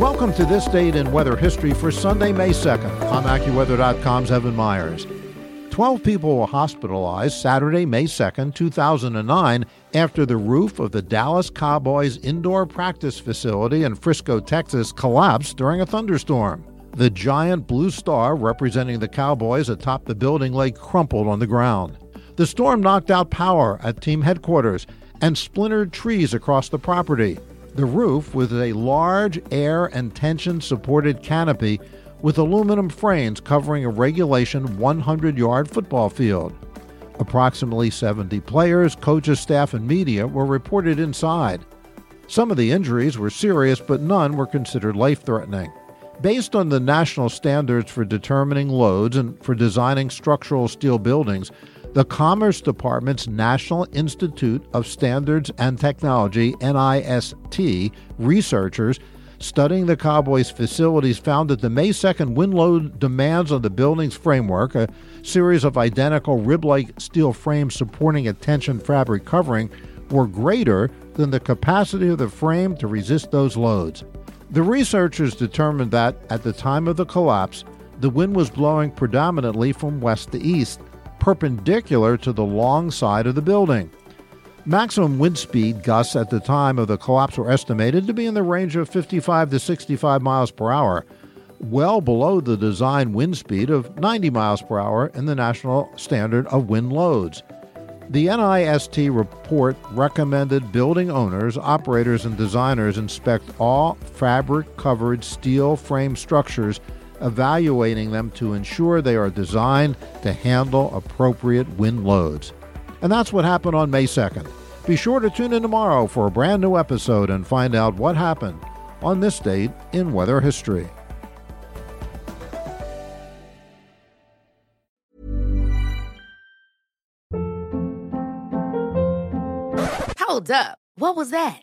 Welcome to this date in weather history for Sunday, May 2nd. I'm AccuWeather.com's Evan Myers. 12 people were hospitalized Saturday, May 2nd, 2009, after the roof of the Dallas Cowboys indoor practice facility in Frisco, Texas collapsed during a thunderstorm. The giant blue star representing the Cowboys atop the building lay crumpled on the ground. The storm knocked out power at team headquarters and splintered trees across the property. The roof, with a large air and tension supported canopy with aluminum frames covering a regulation 100 yard football field. Approximately 70 players, coaches, staff, and media were reported inside. Some of the injuries were serious, but none were considered life threatening. Based on the national standards for determining loads and for designing structural steel buildings, the Commerce Department's National Institute of Standards and Technology, NIST, researchers studying the Cowboys' facilities found that the May 2nd wind load demands on the building's framework, a series of identical rib like steel frames supporting a tension fabric covering, were greater than the capacity of the frame to resist those loads. The researchers determined that, at the time of the collapse, the wind was blowing predominantly from west to east, perpendicular to the long side of the building. Maximum wind speed gusts at the time of the collapse were estimated to be in the range of 55 to 65 miles per hour, well below the design wind speed of 90 miles per hour in the national standard of wind loads. The NIST report recommended building owners, operators, and designers inspect all fabric covered steel frame structures evaluating them to ensure they are designed to handle appropriate wind loads. And that's what happened on May 2nd. Be sure to tune in tomorrow for a brand new episode and find out what happened on this date in weather history. Hold up. What was that?